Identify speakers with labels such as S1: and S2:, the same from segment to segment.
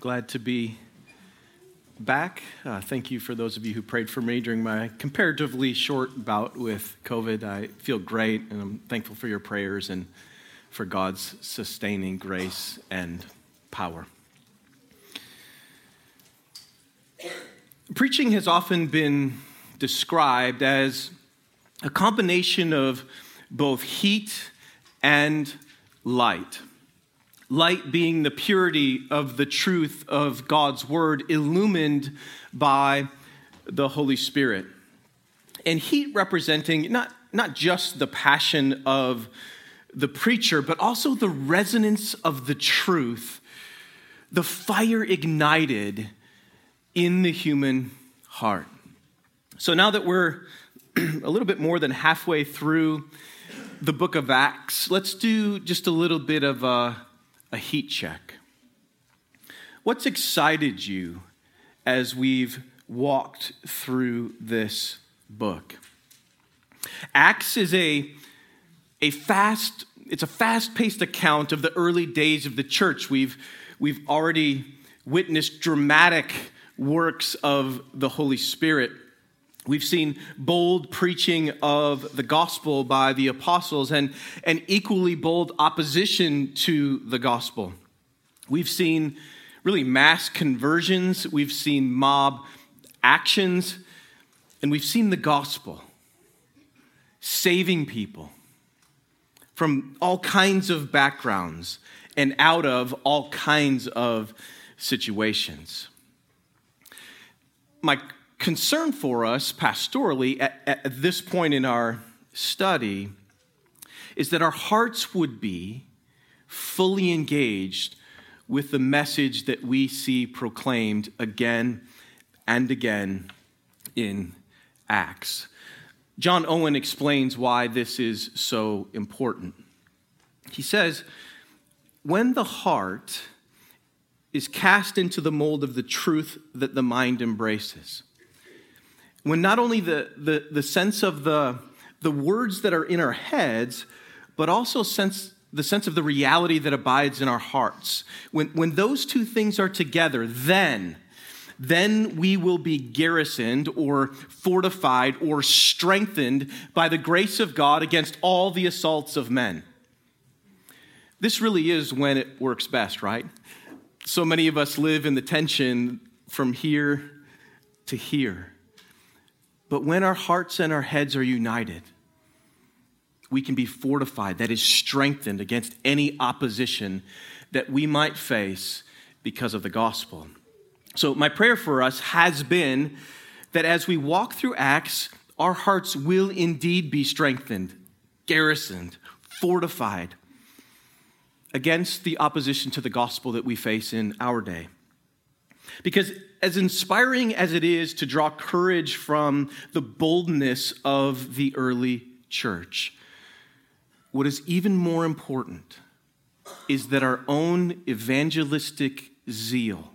S1: Glad to be back. Uh, thank you for those of you who prayed for me during my comparatively short bout with COVID. I feel great, and I'm thankful for your prayers and for God's sustaining grace and power. Preaching has often been described as a combination of both heat and light light being the purity of the truth of God's word, illumined by the Holy Spirit. And heat representing not, not just the passion of the preacher, but also the resonance of the truth, the fire ignited in the human heart. So now that we're a little bit more than halfway through the book of Acts, let's do just a little bit of a a heat check. What's excited you as we've walked through this book? Acts is a, a fast, it's a fast-paced account of the early days of the church. We've, we've already witnessed dramatic works of the Holy Spirit. We've seen bold preaching of the gospel by the apostles and, and equally bold opposition to the gospel. We've seen really mass conversions, we've seen mob actions, and we've seen the gospel saving people from all kinds of backgrounds and out of all kinds of situations. My concern for us pastorally at, at this point in our study is that our hearts would be fully engaged with the message that we see proclaimed again and again in Acts. John Owen explains why this is so important. He says, When the heart is cast into the mold of the truth that the mind embraces, when not only the, the, the sense of the, the words that are in our heads, but also sense, the sense of the reality that abides in our hearts. When, when those two things are together, then, then we will be garrisoned or fortified or strengthened by the grace of God against all the assaults of men. This really is when it works best, right? So many of us live in the tension from here to here. But when our hearts and our heads are united, we can be fortified, that is, strengthened against any opposition that we might face because of the gospel. So, my prayer for us has been that as we walk through Acts, our hearts will indeed be strengthened, garrisoned, fortified against the opposition to the gospel that we face in our day. Because as inspiring as it is to draw courage from the boldness of the early church, what is even more important is that our own evangelistic zeal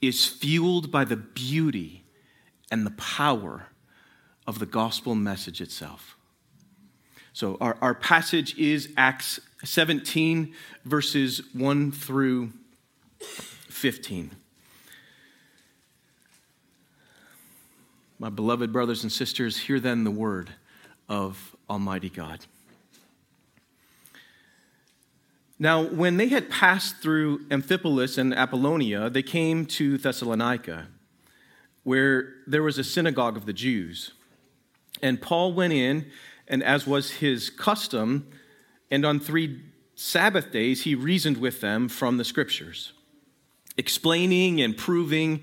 S1: is fueled by the beauty and the power of the gospel message itself. So, our, our passage is Acts 17, verses 1 through 15. My beloved brothers and sisters, hear then the word of Almighty God. Now, when they had passed through Amphipolis and Apollonia, they came to Thessalonica, where there was a synagogue of the Jews. And Paul went in, and as was his custom, and on three Sabbath days he reasoned with them from the scriptures, explaining and proving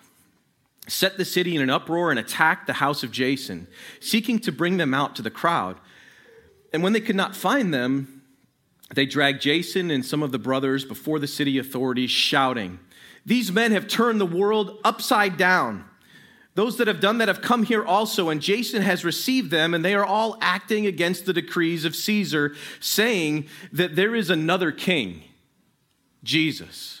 S1: set the city in an uproar and attacked the house of Jason, seeking to bring them out to the crowd. And when they could not find them, they dragged Jason and some of the brothers before the city authorities, shouting, These men have turned the world upside down. Those that have done that have come here also, and Jason has received them, and they are all acting against the decrees of Caesar, saying that there is another king, Jesus.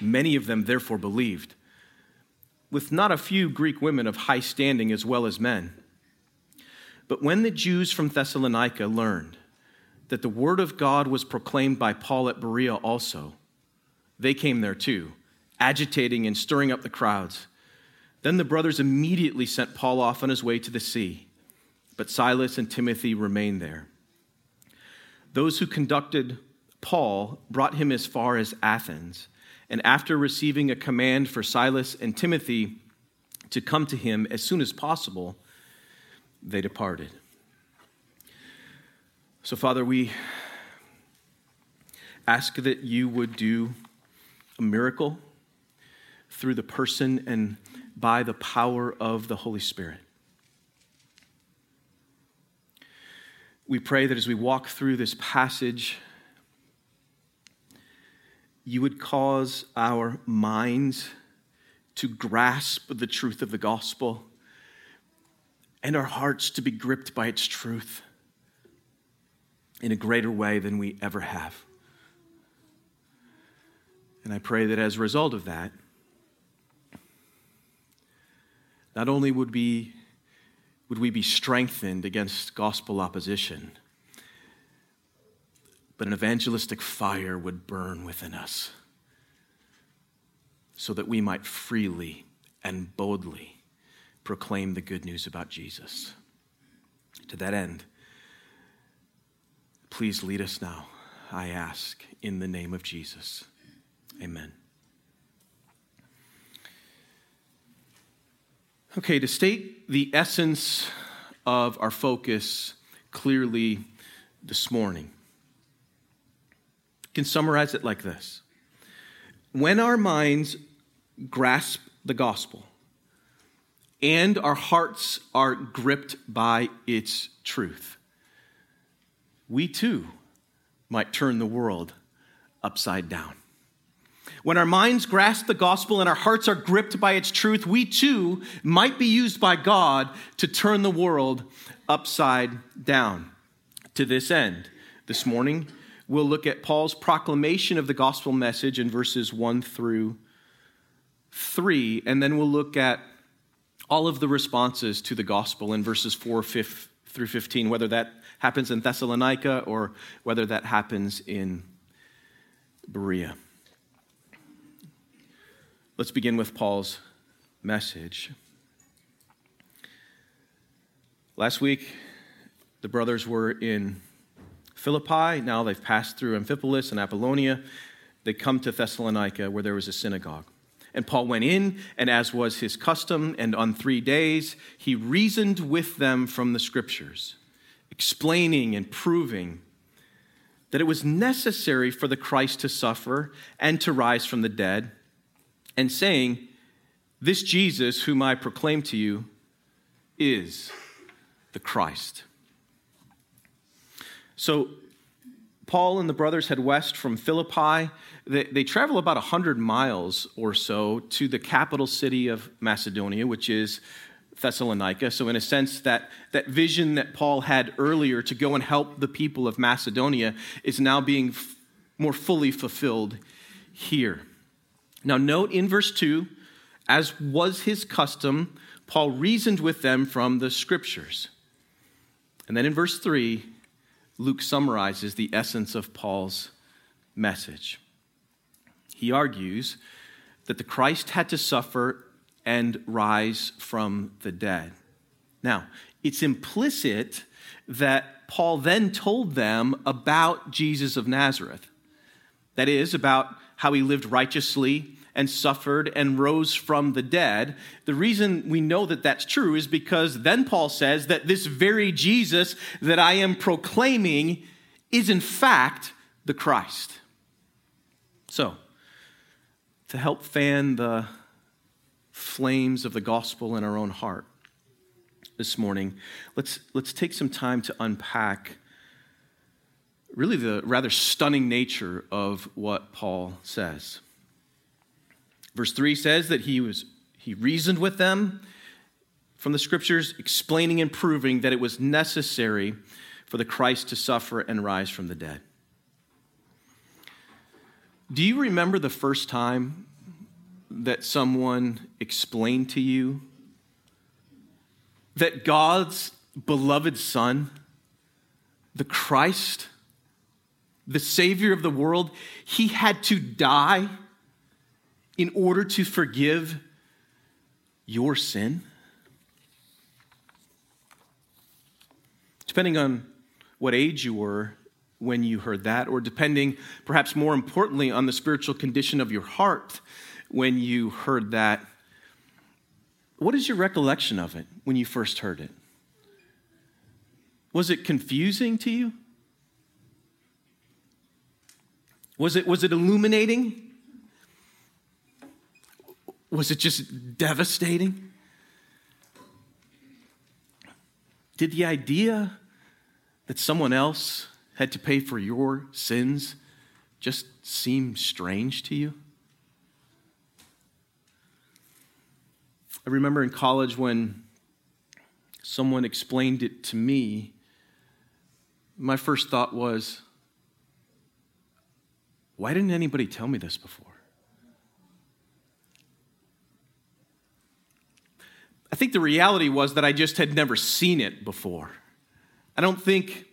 S1: Many of them therefore believed, with not a few Greek women of high standing as well as men. But when the Jews from Thessalonica learned that the word of God was proclaimed by Paul at Berea also, they came there too agitating and stirring up the crowds. Then the brothers immediately sent Paul off on his way to the sea, but Silas and Timothy remained there. Those who conducted Paul brought him as far as Athens, and after receiving a command for Silas and Timothy to come to him as soon as possible, they departed. So, Father, we ask that you would do a miracle through the person and by the power of the Holy Spirit. We pray that as we walk through this passage, you would cause our minds to grasp the truth of the gospel and our hearts to be gripped by its truth in a greater way than we ever have. And I pray that as a result of that, not only would, be, would we be strengthened against gospel opposition, but an evangelistic fire would burn within us so that we might freely and boldly proclaim the good news about Jesus. To that end, please lead us now, I ask, in the name of Jesus. Amen. Okay, to state the essence of our focus clearly this morning, can summarize it like this When our minds grasp the gospel and our hearts are gripped by its truth, we too might turn the world upside down. When our minds grasp the gospel and our hearts are gripped by its truth, we too might be used by God to turn the world upside down. To this end, this morning, we'll look at Paul's proclamation of the gospel message in verses 1 through 3, and then we'll look at all of the responses to the gospel in verses 4 5 through 15, whether that happens in Thessalonica or whether that happens in Berea. Let's begin with Paul's message. Last week, the brothers were in Philippi. Now they've passed through Amphipolis and Apollonia. They come to Thessalonica, where there was a synagogue. And Paul went in, and as was his custom, and on three days, he reasoned with them from the scriptures, explaining and proving that it was necessary for the Christ to suffer and to rise from the dead and saying, This Jesus, whom I proclaim to you, is the Christ. So, Paul and the brothers head west from Philippi. They, they, travel about 100 miles or so to the capital city of Macedonia, which is Thessalonica. So, in a sense, that, that vision that Paul had earlier to go and help the people of Macedonia is now being f- more fully fulfilled here. Now, note in verse 2, as was his custom, Paul reasoned with them from the scriptures. And then in verse 3, Luke summarizes the essence of Paul's message. He argues that the Christ had to suffer and rise from the dead. Now, it's implicit that Paul then told them about Jesus of Nazareth. That is, about how he lived righteously and suffered and rose from the dead. The reason we know that that's true is because then Paul says that this very Jesus that I am proclaiming is in fact the Christ. So, to help fan the flames of the gospel in our own heart this morning, let's, let's take some time to unpack really the rather stunning nature of what Paul says. Verse 3 says that he was he reasoned with them from the scriptures explaining and proving that it was necessary for the Christ to suffer and rise from the dead. Do you remember the first time that someone explained to you that God's beloved Son, the Christ, the Savior of the world, he had to die in order to forgive your sin? Depending on what age you were when you heard that, or depending, perhaps more importantly, on the spiritual condition of your heart when you heard that, what is your recollection of it when you first heard it? Was it confusing to you? Was it, was it illuminating? Was it just devastating? Did the idea that someone else had to pay for your sins just seem strange to you? I remember in college when someone explained it to me, my first thought was, why didn't anybody tell me this before? I think the reality was that I just had never seen it before. I don't think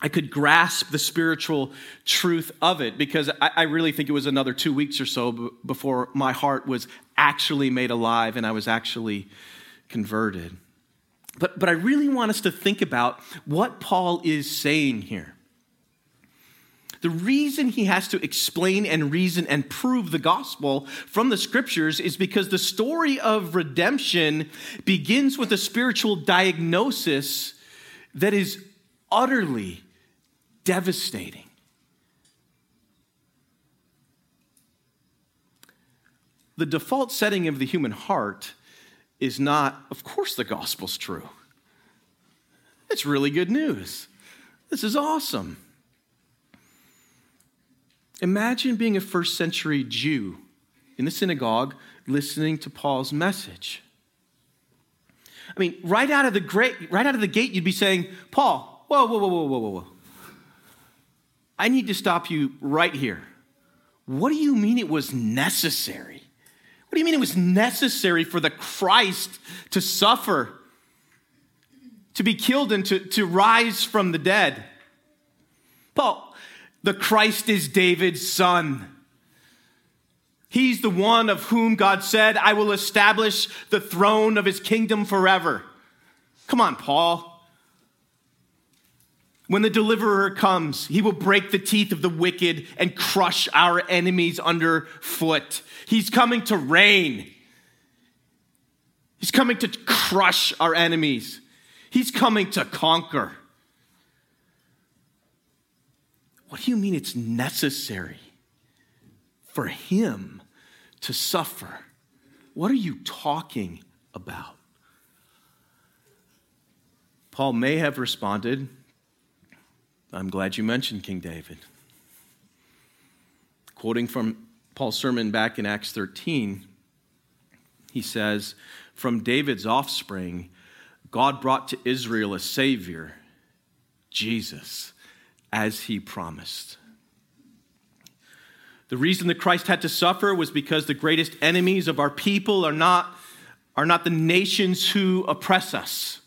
S1: I could grasp the spiritual truth of it because I, I, really think it was another two weeks or so b- before my heart was actually made alive and I was actually converted. But, but I really want us to think about what Paul is saying here. The reason he has to explain and reason and prove the gospel from the scriptures is because the story of redemption begins with a spiritual diagnosis that is utterly devastating. The default setting of the human heart is not, of course, the gospel's true. It's really good news. This is awesome. Imagine being a first century Jew in the synagogue listening to Paul's message. I mean, right out of the great, right out of the gate, you'd be saying, Paul, whoa, whoa, whoa, whoa, whoa, whoa. Whoa. I need to stop you right here. What do you mean it was necessary? What do you mean it was necessary for the Christ to suffer, to be killed, and to, to rise from the dead? Paul, the Christ is David's son. He's the one of whom God said, I will establish the throne of his kingdom forever. Come on, Paul. When the deliverer comes, he will break the teeth of the wicked and crush our enemies underfoot. He's coming to reign. He's coming to crush our enemies. He's coming to conquer. What do you mean it's necessary for him to suffer? What are you talking about? Paul may have responded, I'm glad you mentioned King David. Quoting from Paul's sermon back in Acts 13, he says, From David's offspring, God brought to Israel a Savior, Jesus as he promised. The reason that Christ had to suffer was because the greatest enemies of our people are not, are not the nations who oppress us.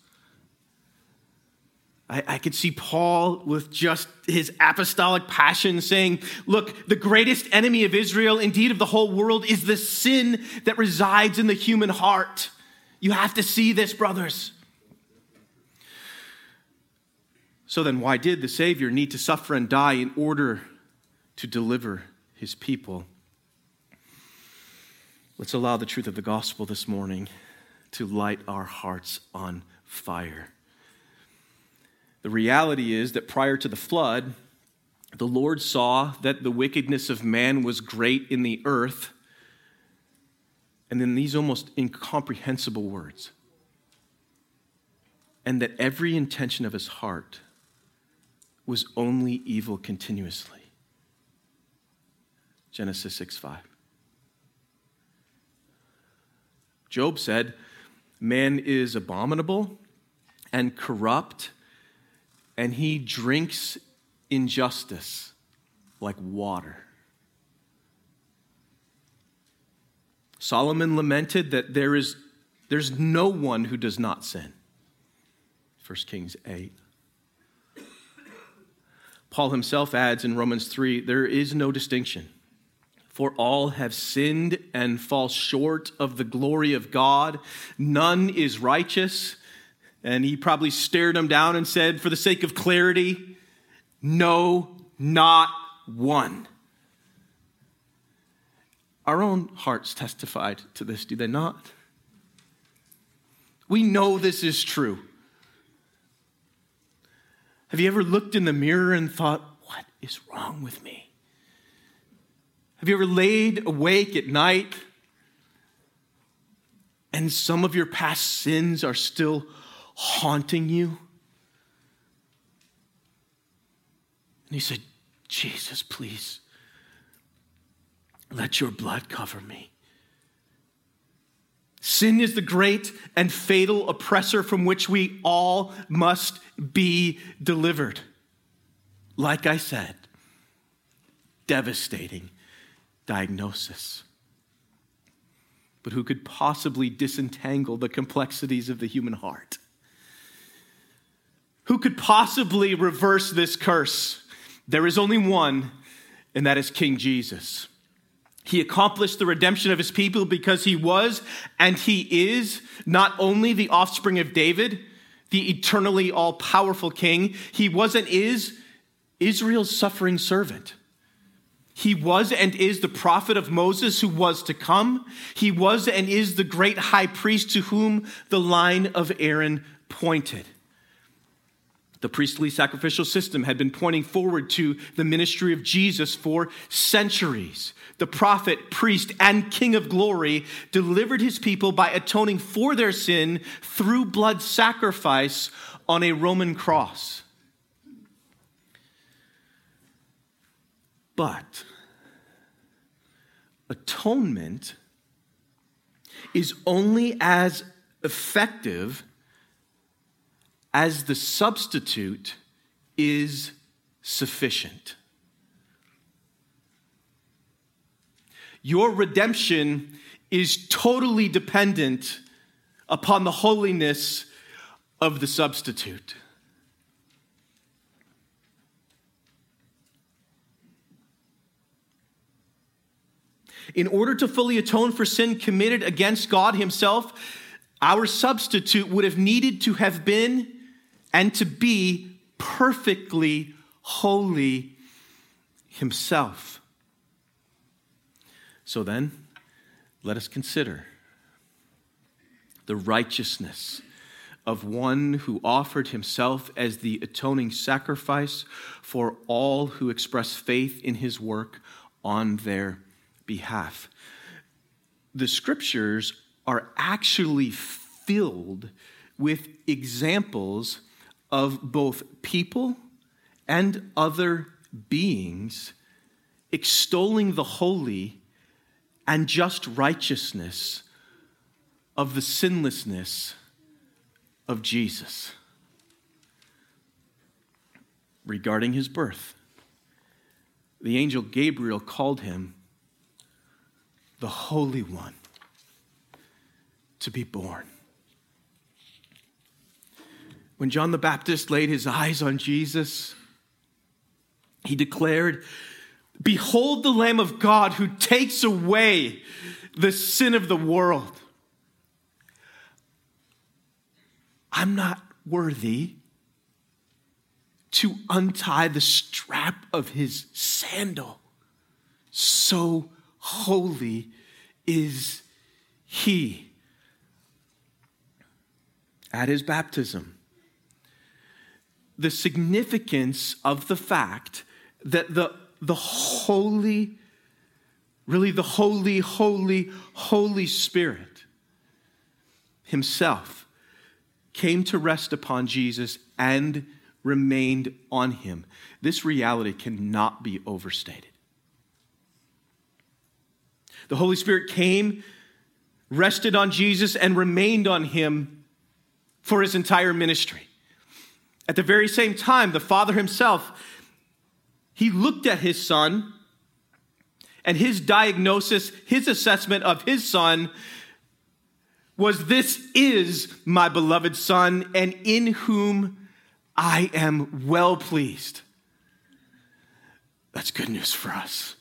S1: I, I could see Paul with just his apostolic passion saying, Look, the greatest enemy of Israel, indeed of the whole world, is the sin that resides in the human heart. You have to see this, brothers. So then, why did the Savior need to suffer and die in order to deliver his people. Let's allow the truth of the gospel this morning to light our hearts on fire. The reality is that prior to the flood, the Lord saw that the wickedness of man was great in the earth. And then these almost incomprehensible words. And that every intention of his heart was only evil continuously. Genesis 6 5. Job said, Man is abominable and corrupt, and he drinks injustice like water. Solomon lamented that there is there's no one who does not sin. 1 Kings 8. Paul himself adds in Romans 3 there is no distinction, for all have sinned and fall short of the glory of God. None is righteous. And he probably stared him down and said, for the sake of clarity, no, not one. Our own hearts testified to this, do they not? We know this is true. Have you ever looked in the mirror and thought, what is wrong with me? Have you ever laid awake at night and some of your past sins are still haunting you? And he said, Jesus, please, let your blood cover me. Sin is the great and fatal oppressor from which we all must be delivered. Like I said, devastating diagnosis. But who could possibly disentangle the complexities of the human heart? Who could possibly reverse this curse? There is only one, and that is King Jesus. He accomplished the redemption of his people because he was and he is not only the offspring of David, the eternally all powerful king, he was and is Israel's suffering servant. He was and is the prophet of Moses who was to come. He was and is the great high priest to whom the line of Aaron pointed. The priestly sacrificial system had been pointing forward to the ministry of Jesus for centuries. The prophet, priest, and king of glory delivered his people by atoning for their sin through blood sacrifice on a Roman cross. But atonement is only as effective as the substitute is sufficient. Your redemption is totally dependent upon the holiness of the substitute. In order to fully atone for sin committed against God Himself, our substitute would have needed to have been and to be perfectly holy himself. So then, let us consider the righteousness of one who offered himself as the atoning sacrifice for all who express faith in his work on their behalf. The scriptures are actually filled with examples of both people and other beings extolling the holy and just righteousness of the sinlessness of Jesus. Regarding his birth, the angel Gabriel called him the Holy One to be born. When John the Baptist laid his eyes on Jesus, he declared, Behold the Lamb of God who takes away the sin of the world. I'm not worthy to untie the strap of his sandal so holy is he. At his baptism, the significance of the fact that the, the holy, really the holy, holy, Holy Spirit himself came to rest upon Jesus and remained on him. This reality cannot be overstated. The Holy Spirit came, rested on Jesus, and remained on him for his entire ministry. At the very same time, the Father himself, he looked at his son and his diagnosis, his assessment of his son was this is my beloved son and in whom I am well pleased. That's good news for us.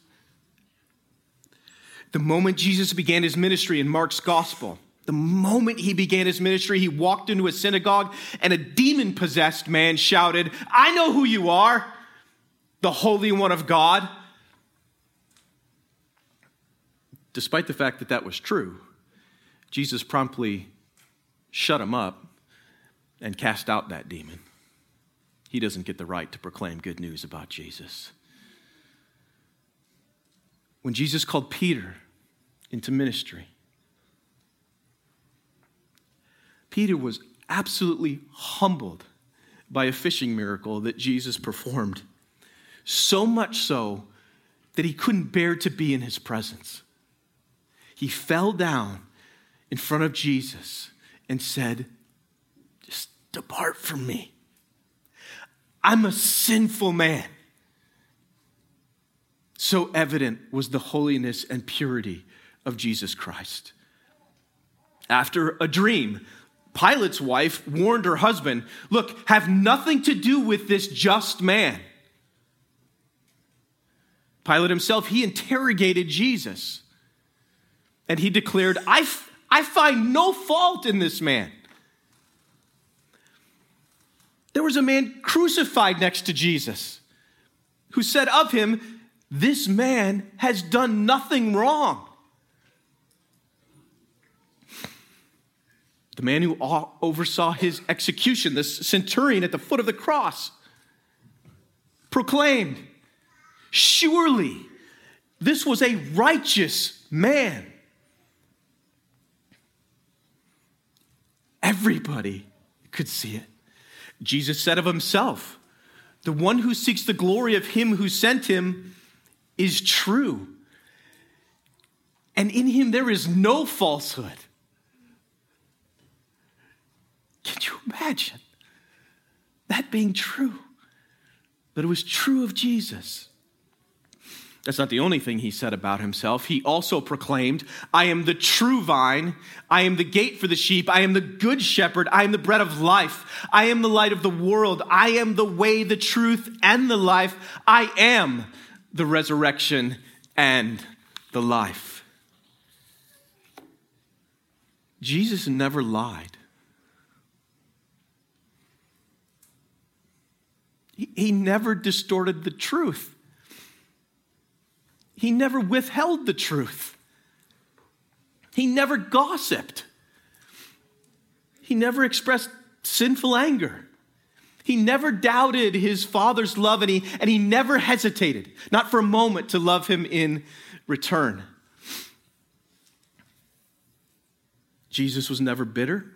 S1: The moment Jesus began his ministry in Mark's gospel, the moment he began his ministry, he walked into a synagogue and a demon possessed man shouted, I know who you are, the Holy One of God. Despite the fact that that was true, Jesus promptly shut him up and cast out that demon. He doesn't get the right to proclaim good news about Jesus. When Jesus called Peter into ministry, Peter was absolutely humbled by a fishing miracle that Jesus performed. So much so that he couldn't bear to be in his presence. He fell down in front of Jesus and said, Just depart from me. I'm a sinful man. So evident was the holiness and purity of Jesus Christ. After a dream, Pilate's wife warned her husband, Look, have nothing to do with this just man. Pilate himself, he interrogated Jesus and he declared, I, I find no fault in this man. There was a man crucified next to Jesus who said of him, This man has done nothing wrong. The man who oversaw his execution, the centurion at the foot of the cross, proclaimed, Surely this was a righteous man. Everybody could see it. Jesus said of himself, The one who seeks the glory of him who sent him is true. And in him there is no falsehood. Can you imagine that being true? But it was true of Jesus. That's not the only thing he said about himself. He also proclaimed, I am the true vine. I am the gate for the sheep. I am the good shepherd. I am the bread of life. I am the light of the world. I am the way, the truth, and the life. I am the resurrection and the life. Jesus never lied. He never distorted the truth. He never withheld the truth. He never gossiped. He never expressed sinful anger. He never doubted his father's love and he, and he never hesitated, not for a moment, to love him in return. Jesus was never bitter.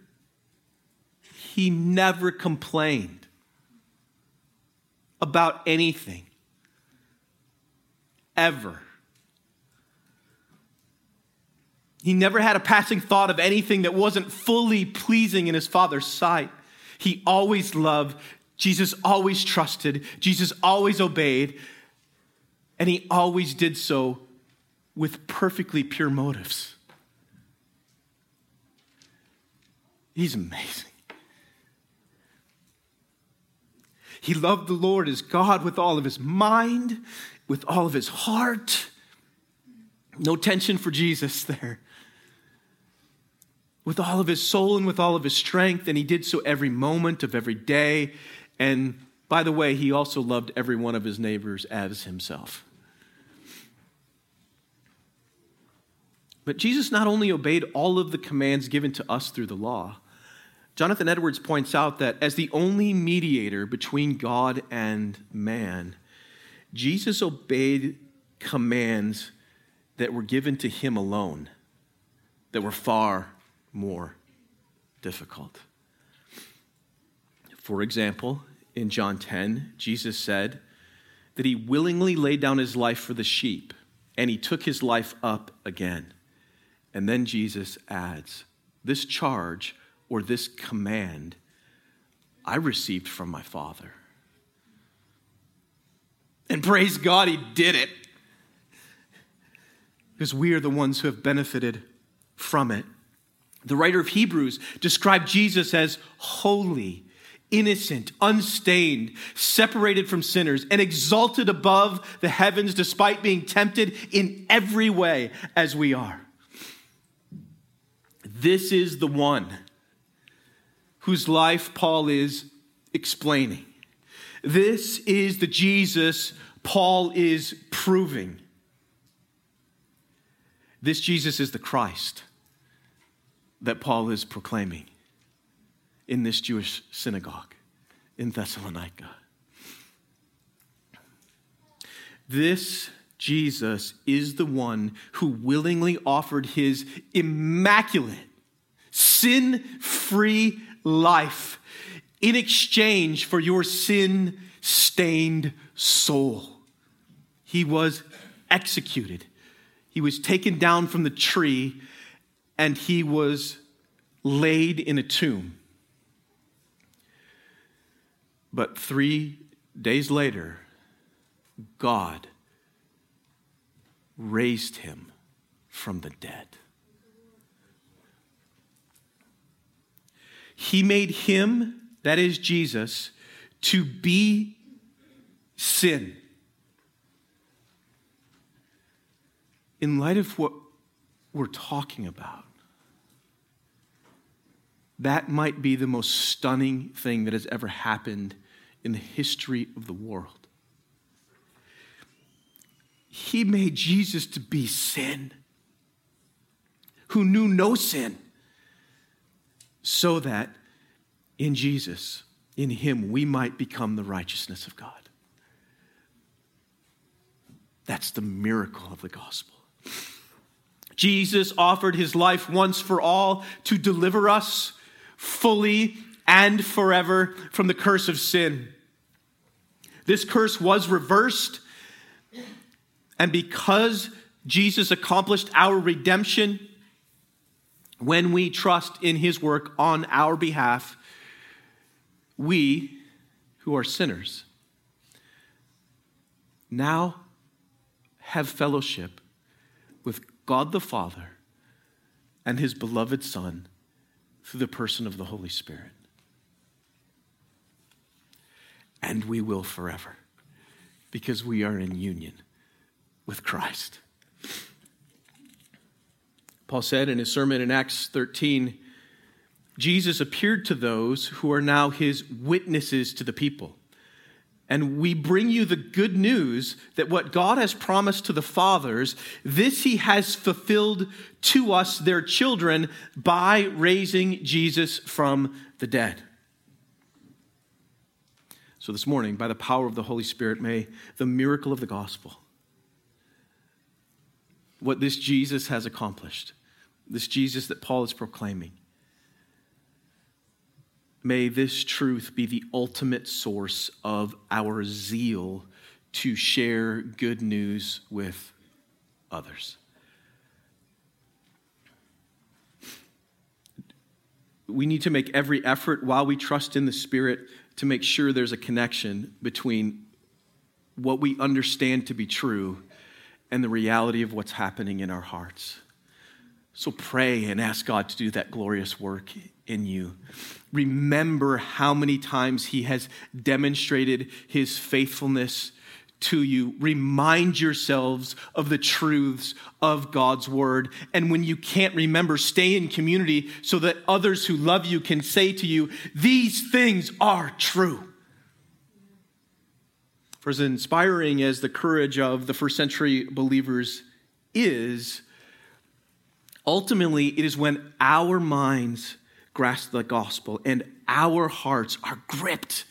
S1: He never complained about anything, ever. He never had a passing thought of anything that wasn't fully pleasing in his Father's sight. He always loved, Jesus always trusted, Jesus always obeyed, and he always did so with perfectly pure motives. He's amazing. He loved the Lord as God with all of his mind, with all of his heart. No tension for Jesus there with all of his soul and with all of his strength, and he did so every moment of every day. And by the way, he also loved every one of his neighbors as himself. But Jesus not only obeyed all of the commands given to us through the law, Jonathan Edwards points out that as the only mediator between God and man, Jesus obeyed commands that were given to him alone that were far more difficult. For example, in John 10, Jesus said that he willingly laid down his life for the sheep and he took his life up again. And then Jesus adds, This charge or this command I received from my Father. And praise God, he did it. Because we are the ones who have benefited from it. The writer of Hebrews described Jesus as holy, innocent, unstained, separated from sinners, and exalted above the heavens despite being tempted in every way as we are. This is the one whose life Paul is explaining. This is the Jesus Paul is proving. This Jesus is the Christ that Paul is proclaiming in this Jewish synagogue in Thessalonica. This Jesus is the one who willingly offered his immaculate, sin free life in exchange for your sin stained soul. He was executed, he was taken down from the tree, and he was laid in a tomb. But three days later, God raised him from the dead. He made him, that is Jesus, to be sin. In light of what we're talking about, that might be the most stunning thing that has ever happened in the history of the world. He made Jesus to be sin, who knew no sin, so that in Jesus, in Him, we might become the righteousness of God. That's the miracle of the gospel. Jesus offered his life once for all to deliver us fully and forever from the curse of sin. This curse was reversed, and because Jesus accomplished our redemption, when we trust in his work on our behalf, we who are sinners now have fellowship with God the Father and his beloved Son through the person of the Holy Spirit. And we will forever because we are in union with Christ. Paul said in his sermon in Acts 13 Jesus appeared to those who are now his witnesses to the people. And we bring you the good news that what God has promised to the fathers, this he has fulfilled to us, their children, by raising Jesus from the dead. So this morning, by the power of the Holy Spirit, may the miracle of the gospel, what this Jesus has accomplished, this Jesus that Paul is proclaiming, May this truth be the ultimate source of our zeal to share good news with others. We need to make every effort while we trust in the Spirit to make sure there's a connection between what we understand to be true and the reality of what's happening in our hearts. So pray and ask God to do that glorious work in you. Remember how many times He has demonstrated His faithfulness to you. Remind yourselves of the truths of God's word. And when you can't remember, stay in community so that others who love you can say to you, These things are true. For as inspiring as the courage of the first century believers is, Ultimately, it is when our minds grasp the gospel and our hearts are gripped,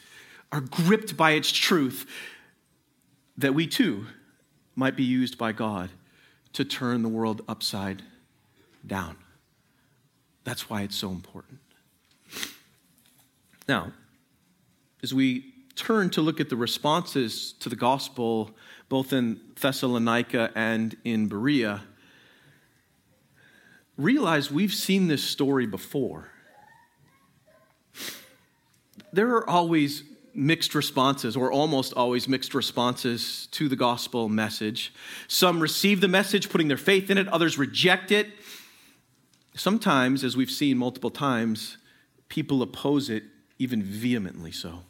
S1: are gripped by its truth, that we too might be used by God to turn the world upside down. That's why it's so important. Now, as we turn to look at the responses to the gospel, both in Thessalonica and in Berea, realize we've seen this story before. There are always mixed responses, or almost always mixed responses to the gospel message. Some receive the message, putting their faith in it, others reject it. Sometimes, as we've seen multiple times, people oppose it even vehemently so.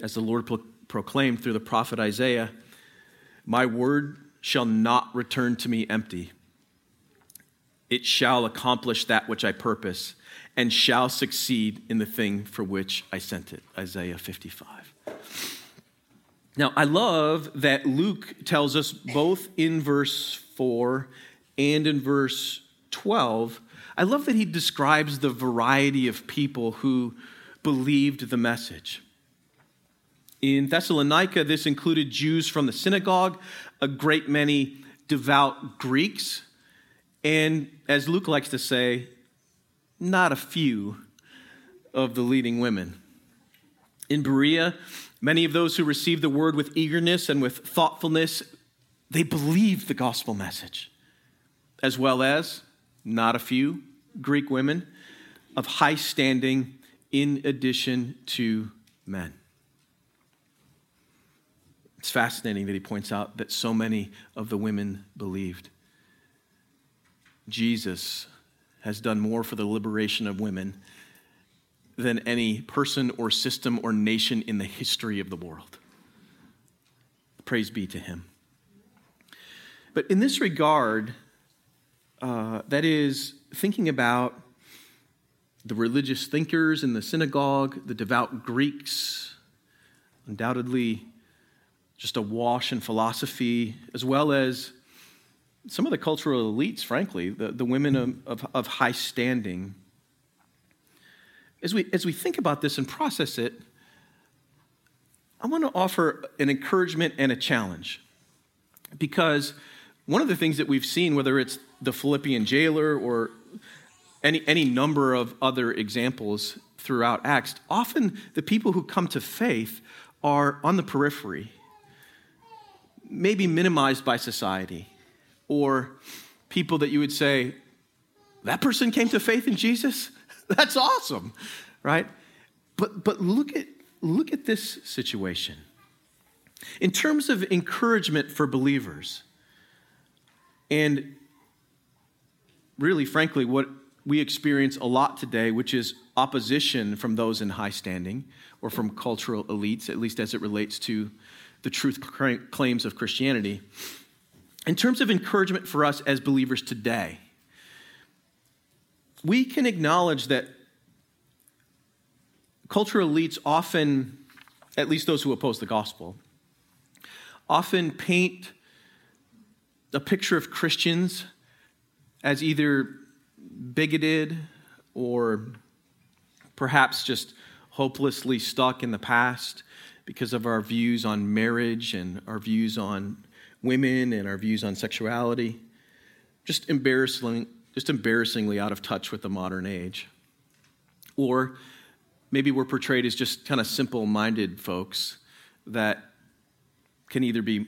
S1: As the Lord pro- proclaimed through the prophet Isaiah, My word shall not return to me empty. It shall accomplish that which I purpose and shall succeed in the thing for which I sent it. Isaiah 55. Now, I love that Luke tells us both in verse 4 and in verse 12. I love that he describes the variety of people who believed the message. In Thessalonica, this included Jews from the synagogue, a great many devout Greeks, and as Luke likes to say, not a few of the leading women. In Berea, many of those who received the word with eagerness and with thoughtfulness, they believed the gospel message, as well as not a few Greek women of high standing in addition to men. It's fascinating that he points out that so many of the women believed. Jesus has done more for the liberation of women than any person or system or nation in the history of the world. Praise be to him. But in this regard, uh, that is, thinking about the religious thinkers in the synagogue, the devout Greeks, undoubtedly just awash in philosophy, as well as some of the cultural elites, frankly, the, the women of, of, of high standing, as we, as we think about this and process it, I want to offer an encouragement and a challenge. Because one of the things that we've seen, whether it's the Philippian jailer or any, any number of other examples throughout Acts, often the people who come to faith are on the periphery, maybe minimized by society or people that you would say, that person came to faith in Jesus? That's awesome, right? But, but look, at, look at this situation. In terms of encouragement for believers, and really, frankly, what we experience a lot today, which is opposition from those in high standing or from cultural elites, at least as it relates to the truth claims of Christianity. In terms of encouragement for us as believers today, we can acknowledge that cultural elites often, at least those who oppose the gospel, often paint a picture of Christians as either bigoted or perhaps just hopelessly stuck in the past because of our views on marriage and our views on women and our views on sexuality, just embarrassing, just embarrassingly out of touch with the modern age. Or maybe we're portrayed as just kind of simple minded folks that can either be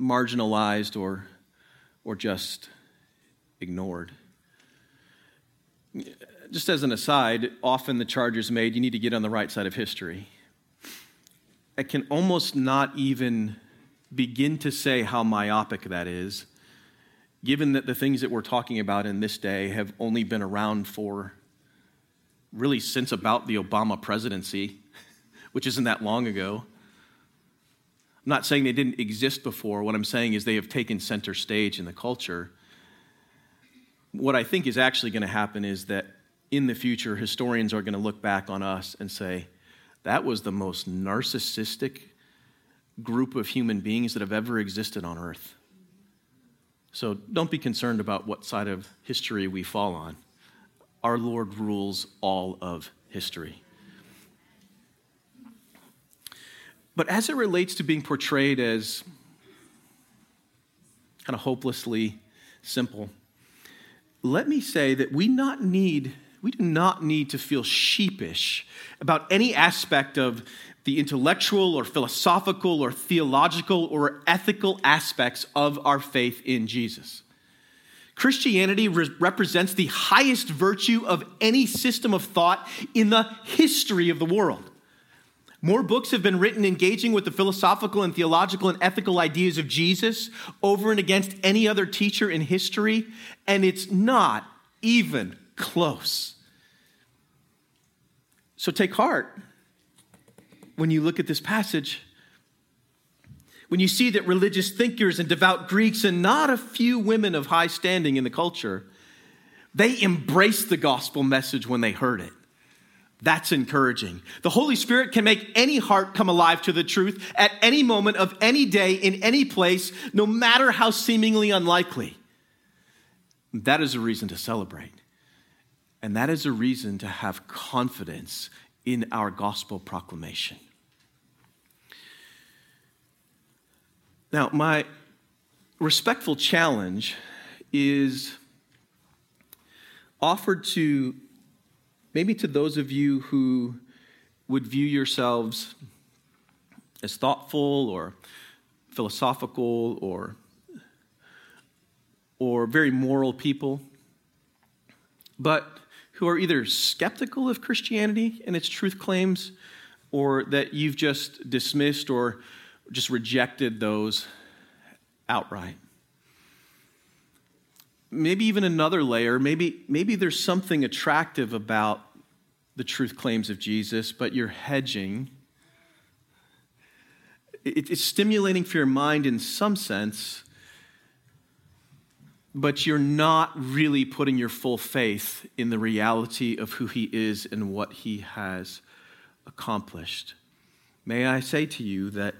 S1: marginalized or, or just ignored. Just as an aside, often the charge is made you need to get on the right side of history. I can almost not even begin to say how myopic that is, given that the things that we're talking about in this day have only been around for really since about the Obama presidency, which isn't that long ago. I'm not saying they didn't exist before. What I'm saying is they have taken center stage in the culture. What I think is actually going to happen is that in the future, historians are going to look back on us and say, that was the most narcissistic, group of human beings that have ever existed on earth. So don't be concerned about what side of history we fall on. Our Lord rules all of history. But as it relates to being portrayed as kind of hopelessly simple, let me say that we not need we do not need to feel sheepish about any aspect of the intellectual or philosophical or theological or ethical aspects of our faith in Jesus. Christianity re- represents the highest virtue of any system of thought in the history of the world. More books have been written engaging with the philosophical and theological and ethical ideas of Jesus over and against any other teacher in history, and it's not even close. So take heart when you look at this passage. When you see that religious thinkers and devout Greeks and not a few women of high standing in the culture, they embraced the gospel message when they heard it. That's encouraging. The Holy Spirit can make any heart come alive to the truth at any moment of any day, in any place, no matter how seemingly unlikely. That is a reason to celebrate. And that is a reason to have confidence in our gospel proclamation. Now, my respectful challenge is offered to maybe to those of you who would view yourselves as thoughtful or philosophical or, or very moral people, but who are either skeptical of Christianity and its truth claims, or that you've just dismissed or just rejected those outright. Maybe even another layer maybe maybe there's something attractive about the truth claims of Jesus but you're hedging. It's stimulating for your mind in some sense but you're not really putting your full faith in the reality of who he is and what he has accomplished may i say to you that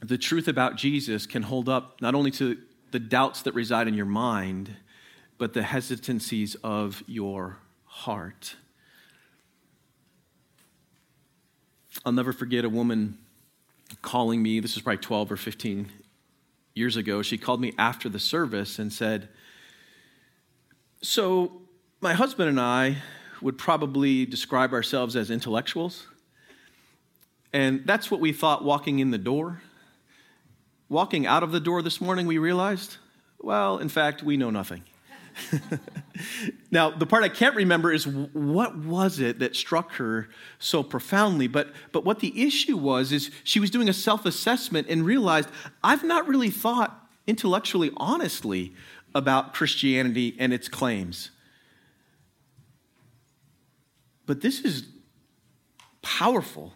S1: the truth about jesus can hold up not only to the doubts that reside in your mind, but the hesitancies of your heart. I'll never forget a woman calling me, this was probably 12 or 15 years ago. She called me after the service and said, So, my husband and I would probably describe ourselves as intellectuals. And that's what we thought walking in the door. Walking out of the door this morning, we realized, well, in fact, we know nothing. now, the part I can't remember is what was it that struck her so profoundly? But, but what the issue was is she was doing a self assessment and realized I've not really thought intellectually honestly about Christianity and its claims. But this is powerful.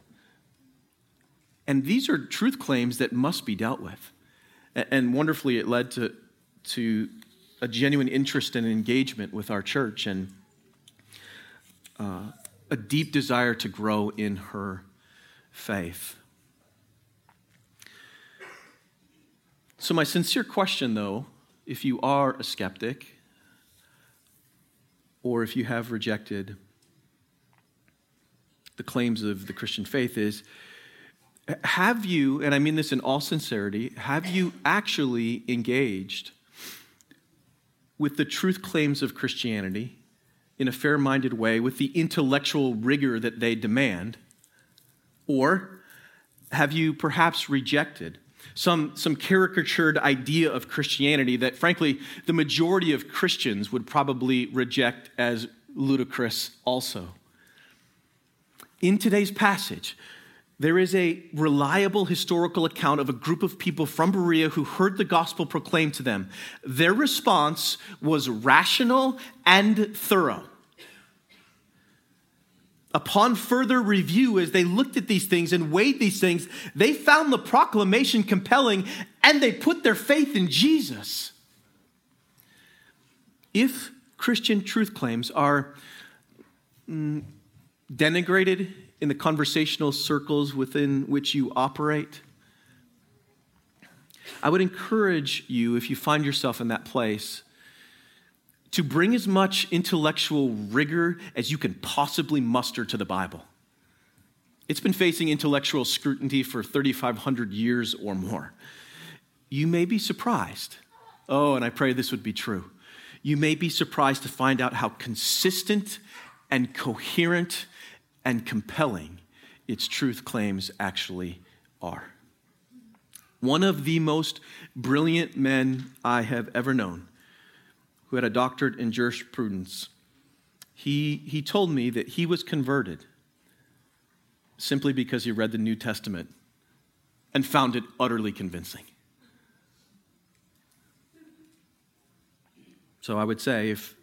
S1: And these are truth claims that must be dealt with. And wonderfully, it led to, to a genuine interest and engagement with our church and uh, a deep desire to grow in her faith. So, my sincere question, though, if you are a skeptic or if you have rejected the claims of the Christian faith, is have you, and I mean this in all sincerity, have you actually engaged with the truth claims of Christianity in a fair minded way, with the intellectual rigor that they demand? Or have you perhaps rejected some, some caricatured idea of Christianity that, frankly, the majority of Christians would probably reject as ludicrous also? In today's passage, there is a reliable historical account of a group of people from Berea who heard the gospel proclaimed to them. Their response was rational and thorough. Upon further review, as they looked at these things and weighed these things, they found the proclamation compelling and they put their faith in Jesus. If Christian truth claims are mm, denigrated, in the conversational circles within which you operate? I would encourage you, if you find yourself in that place, to bring as much intellectual rigor as you can possibly muster to the Bible. It's been facing intellectual scrutiny for 3,500 years or more. You may be surprised. Oh, and I pray this would be true. You may be surprised to find out how consistent and coherent and compelling its truth claims actually are. One of the most brilliant men I have ever known, who had a doctorate in jurisprudence, he, he told me that he was converted simply because he read the New Testament and found it utterly convincing. So I would say, if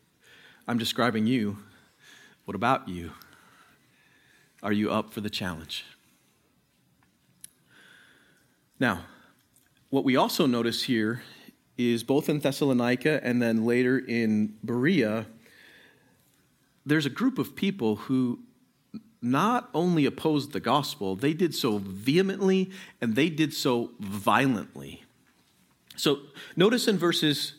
S1: I'm describing you, what about you? Are you up for the challenge? Now, what we also notice here is both in Thessalonica and then later in Berea, there's a group of people who not only opposed the gospel, they did so vehemently and they did so violently. So notice in verses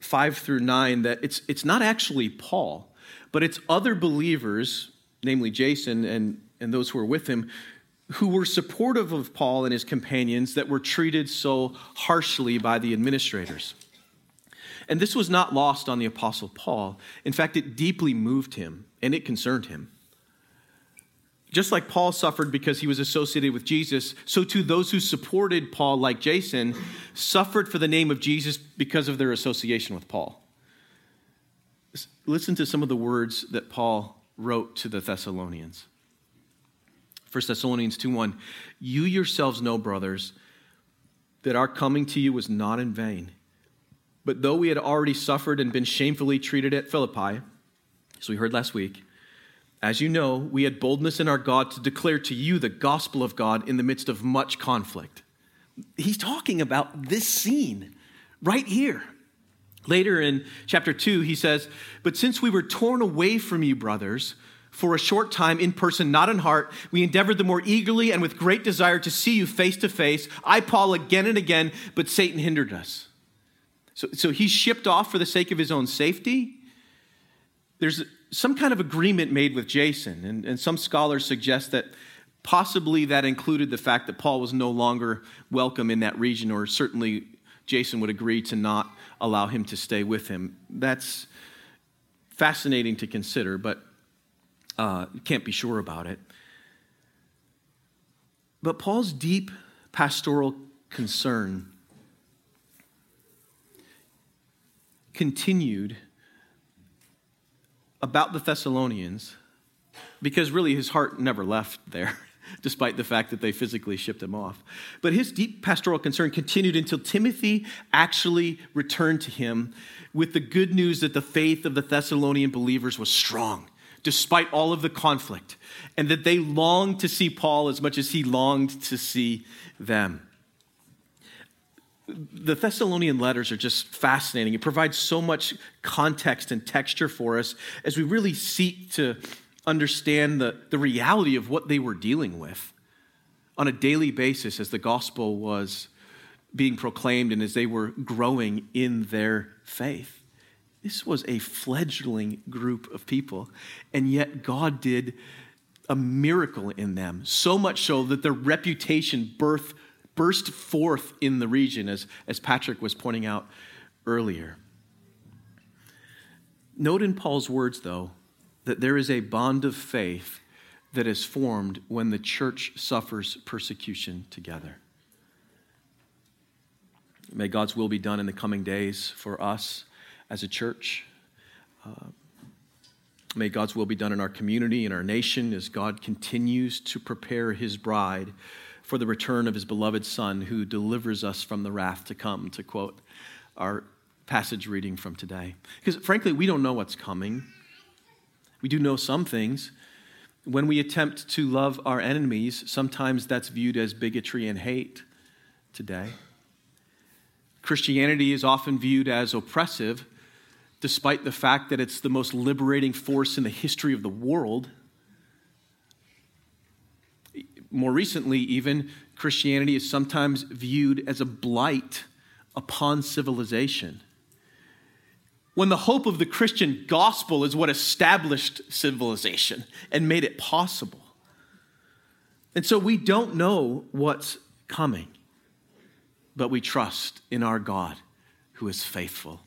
S1: 5 through 9 that it's, it's not actually Paul, but it's other believers, namely Jason and, and those who were with him, who were supportive of Paul and his companions that were treated so harshly by the administrators. And this was not lost on the Apostle Paul. In fact, it deeply moved him and it concerned him. Just like Paul suffered because he was associated with Jesus, so too those who supported Paul, like Jason, suffered for the name of Jesus because of their association with Paul. Listen to some of the words that Paul wrote to the Thessalonians. 1 Thessalonians 2 1. You yourselves know, brothers, that our coming to you was not in vain. But though we had already suffered and been shamefully treated at Philippi, as we heard last week, as you know, we had boldness in our God to declare to you the gospel of God in the midst of much conflict. He's talking about this scene right here. Later in chapter 2, he says, But since we were torn away from you, brothers, for a short time in person, not in heart, we endeavored the more eagerly and with great desire to see you face to face. I, Paul, again and again, but Satan hindered us. So, so he shipped off for the sake of his own safety. There's some kind of agreement made with Jason, and, and some scholars suggest that possibly that included the fact that Paul was no longer welcome in that region, or certainly Jason would agree to not allow him to stay with him. That's fascinating to consider, but uh, can't be sure about it. But Paul's deep pastoral concern continued about the Thessalonians because really his heart never left there, despite the fact that they physically shipped him off. But his deep pastoral concern continued until Timothy actually returned to him with the good news that the faith of the Thessalonian believers was strong. Despite all of the conflict, and that they longed to see Paul as much as he longed to see them the Thessalonian letters are just fascinating. It provides so much context and texture for us as we really seek to understand the, the reality of what they were dealing with on a daily basis as the gospel was being proclaimed and as they were growing in their faith. This was a fledgling group of people, and yet God did a miracle in them, so much so that their reputation birthed burst forth in the region, as, as Patrick was pointing out earlier. Note in Paul's words, though, that there is a bond of faith that is formed when the church suffers persecution together. May God's will be done in the coming days for us as a church. Uh, may God's will be done in our community, in our nation, as God continues to prepare his bride for the return of his beloved Son who delivers us from the wrath to come, to quote our passage reading from today. Because frankly, we don't know what's coming. We do know some things. When we attempt to love our enemies, sometimes that's viewed as bigotry and hate today. Christianity is often viewed as oppressive, despite the fact that it's the most liberating force in the history of the world more recently, even, Christianity is sometimes viewed as a blight upon civilization. When the hope of the Christian gospel is what established civilization and made it possible. And so we don't know what's coming, but we trust in our God who is faithful.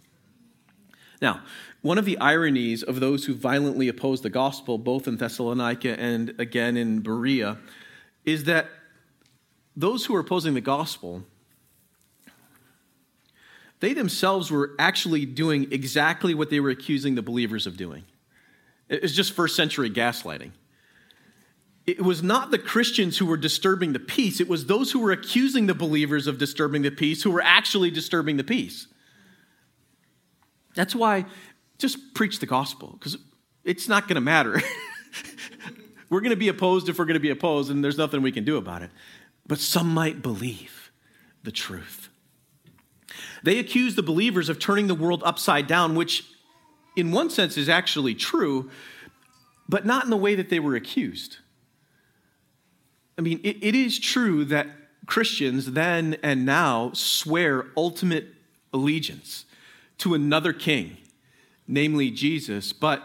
S1: Now, one of the ironies of those who violently oppose the gospel, both in Thessalonica and again in Berea, is that those who are opposing the gospel, they themselves were actually doing exactly what they were accusing the believers of doing. It was just first century gaslighting. It was not the Christians who were disturbing the peace, it was those who were accusing the believers of disturbing the peace who were actually disturbing the peace. That's why just preach the gospel, because it's not going to matter. we're going to be opposed if we're going to be opposed, and there's nothing we can do about it. But some might believe the truth. They accuse the believers of turning the world upside down, which in one sense is actually true, but not in the way that they were accused. I mean, it, it is true that Christians then and now swear ultimate allegiance to another king, namely Jesus. But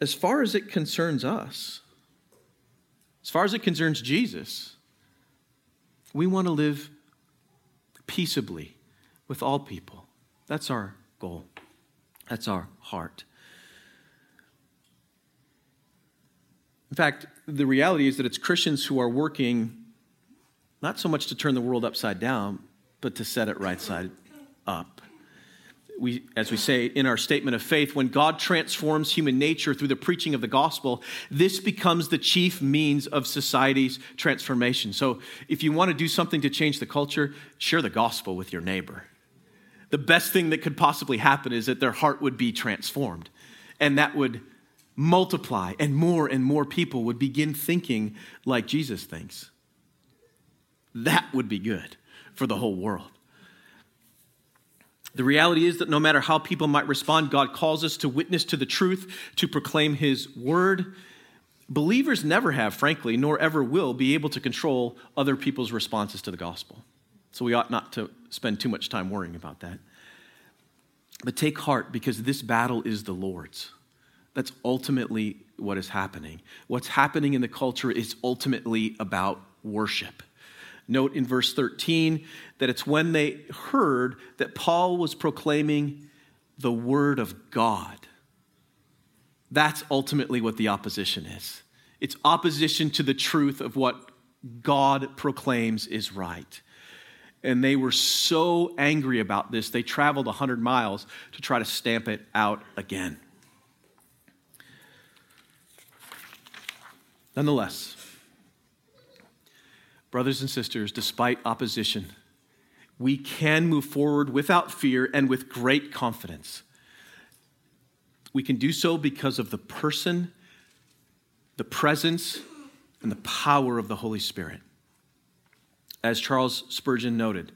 S1: as far as it concerns us, as far as it concerns Jesus, we want to live peaceably with all people. That's our goal, that's our heart. In fact, the reality is that it's Christians who are working not so much to turn the world upside down, but to set it right side up we, as we say in our statement of faith, when God transforms human nature through the preaching of the gospel, this becomes the chief means of society's transformation. So, if you want to do something to change the culture, share the gospel with your neighbor. The best thing that could possibly happen is that their heart would be transformed, and that would multiply, and more and more people would begin thinking like Jesus thinks. That would be good for the whole world. The reality is that no matter how people might respond, God calls us to witness to the truth, to proclaim His word. Believers never have, frankly, nor ever will be able to control other people's responses to the gospel. So we ought not to spend too much time worrying about that. But take heart because this battle is the Lord's. That's ultimately what is happening. What's happening in the culture is ultimately about worship. Note in verse 13 that it's when they heard that Paul was proclaiming the word of God. That's ultimately what the opposition is. It's opposition to the truth of what God proclaims is right. And they were so angry about this, they traveled 100 miles to try to stamp it out again. Nonetheless, brothers and sisters, despite opposition, we can move forward without fear and with great confidence. We can do so because of the person, the presence, and the power of the Holy Spirit. As Charles Spurgeon noted,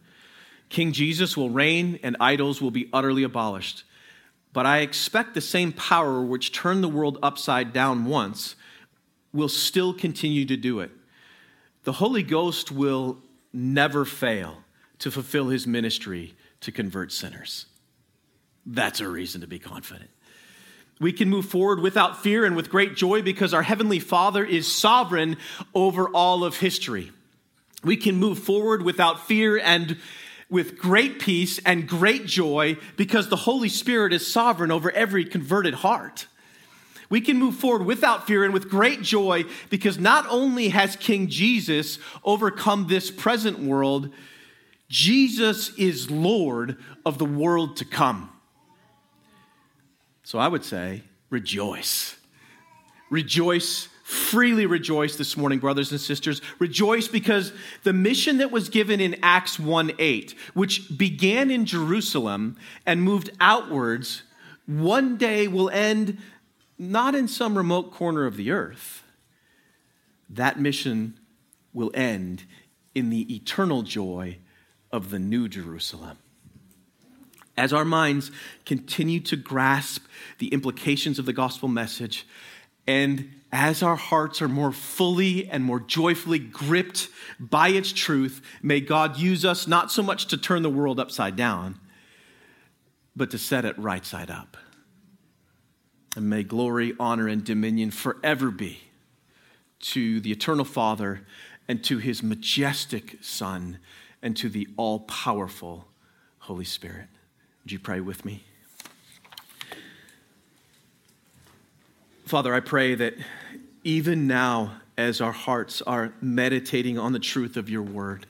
S1: King Jesus will reign and idols will be utterly abolished. But I expect the same power which turned the world upside down once will still continue to do it. The Holy Ghost will never fail to fulfill his ministry to convert sinners. That's a reason to be confident. We can move forward without fear and with great joy because our Heavenly Father is sovereign over all of history. We can move forward without fear and with great peace and great joy because the Holy Spirit is sovereign over every converted heart. We can move forward without fear and with great joy because not only has King Jesus overcome this present world, Jesus is Lord of the world to come. So I would say, rejoice. Rejoice, freely rejoice this morning, brothers and sisters. Rejoice because the mission that was given in Acts 1 8, which began in Jerusalem and moved outwards, one day will end not in some remote corner of the earth. That mission will end in the eternal joy of the New Jerusalem. As our minds continue to grasp the implications of the gospel message And as our hearts are more fully and more joyfully gripped by its truth, may God use us not so much to turn the world upside down, but to set it right side up. And may glory, honor, and dominion forever be to the eternal Father and to his majestic Son and to the all powerful Holy Spirit. Would you pray with me? Father, I pray that even now, as our hearts are meditating on the truth of your word,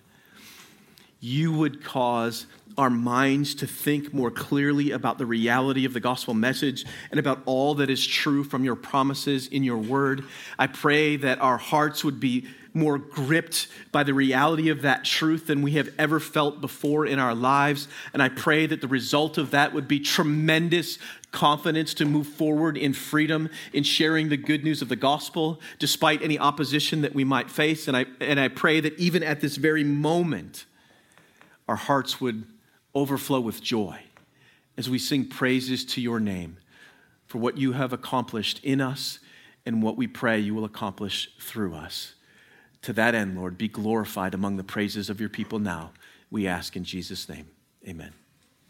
S1: you would cause our minds to think more clearly about the reality of the gospel message and about all that is true from your promises in your word. I pray that our hearts would be more gripped by the reality of that truth than we have ever felt before in our lives. And I pray that the result of that would be tremendous confidence to move forward in freedom in sharing the good news of the gospel despite any opposition that we might face. And I, and I pray that even at this very moment, our hearts would overflow with joy as we sing praises to your name for what you have accomplished in us and what we pray you will accomplish through us. To that end, Lord, be glorified among the praises of your people now. We ask in Jesus' name. Amen.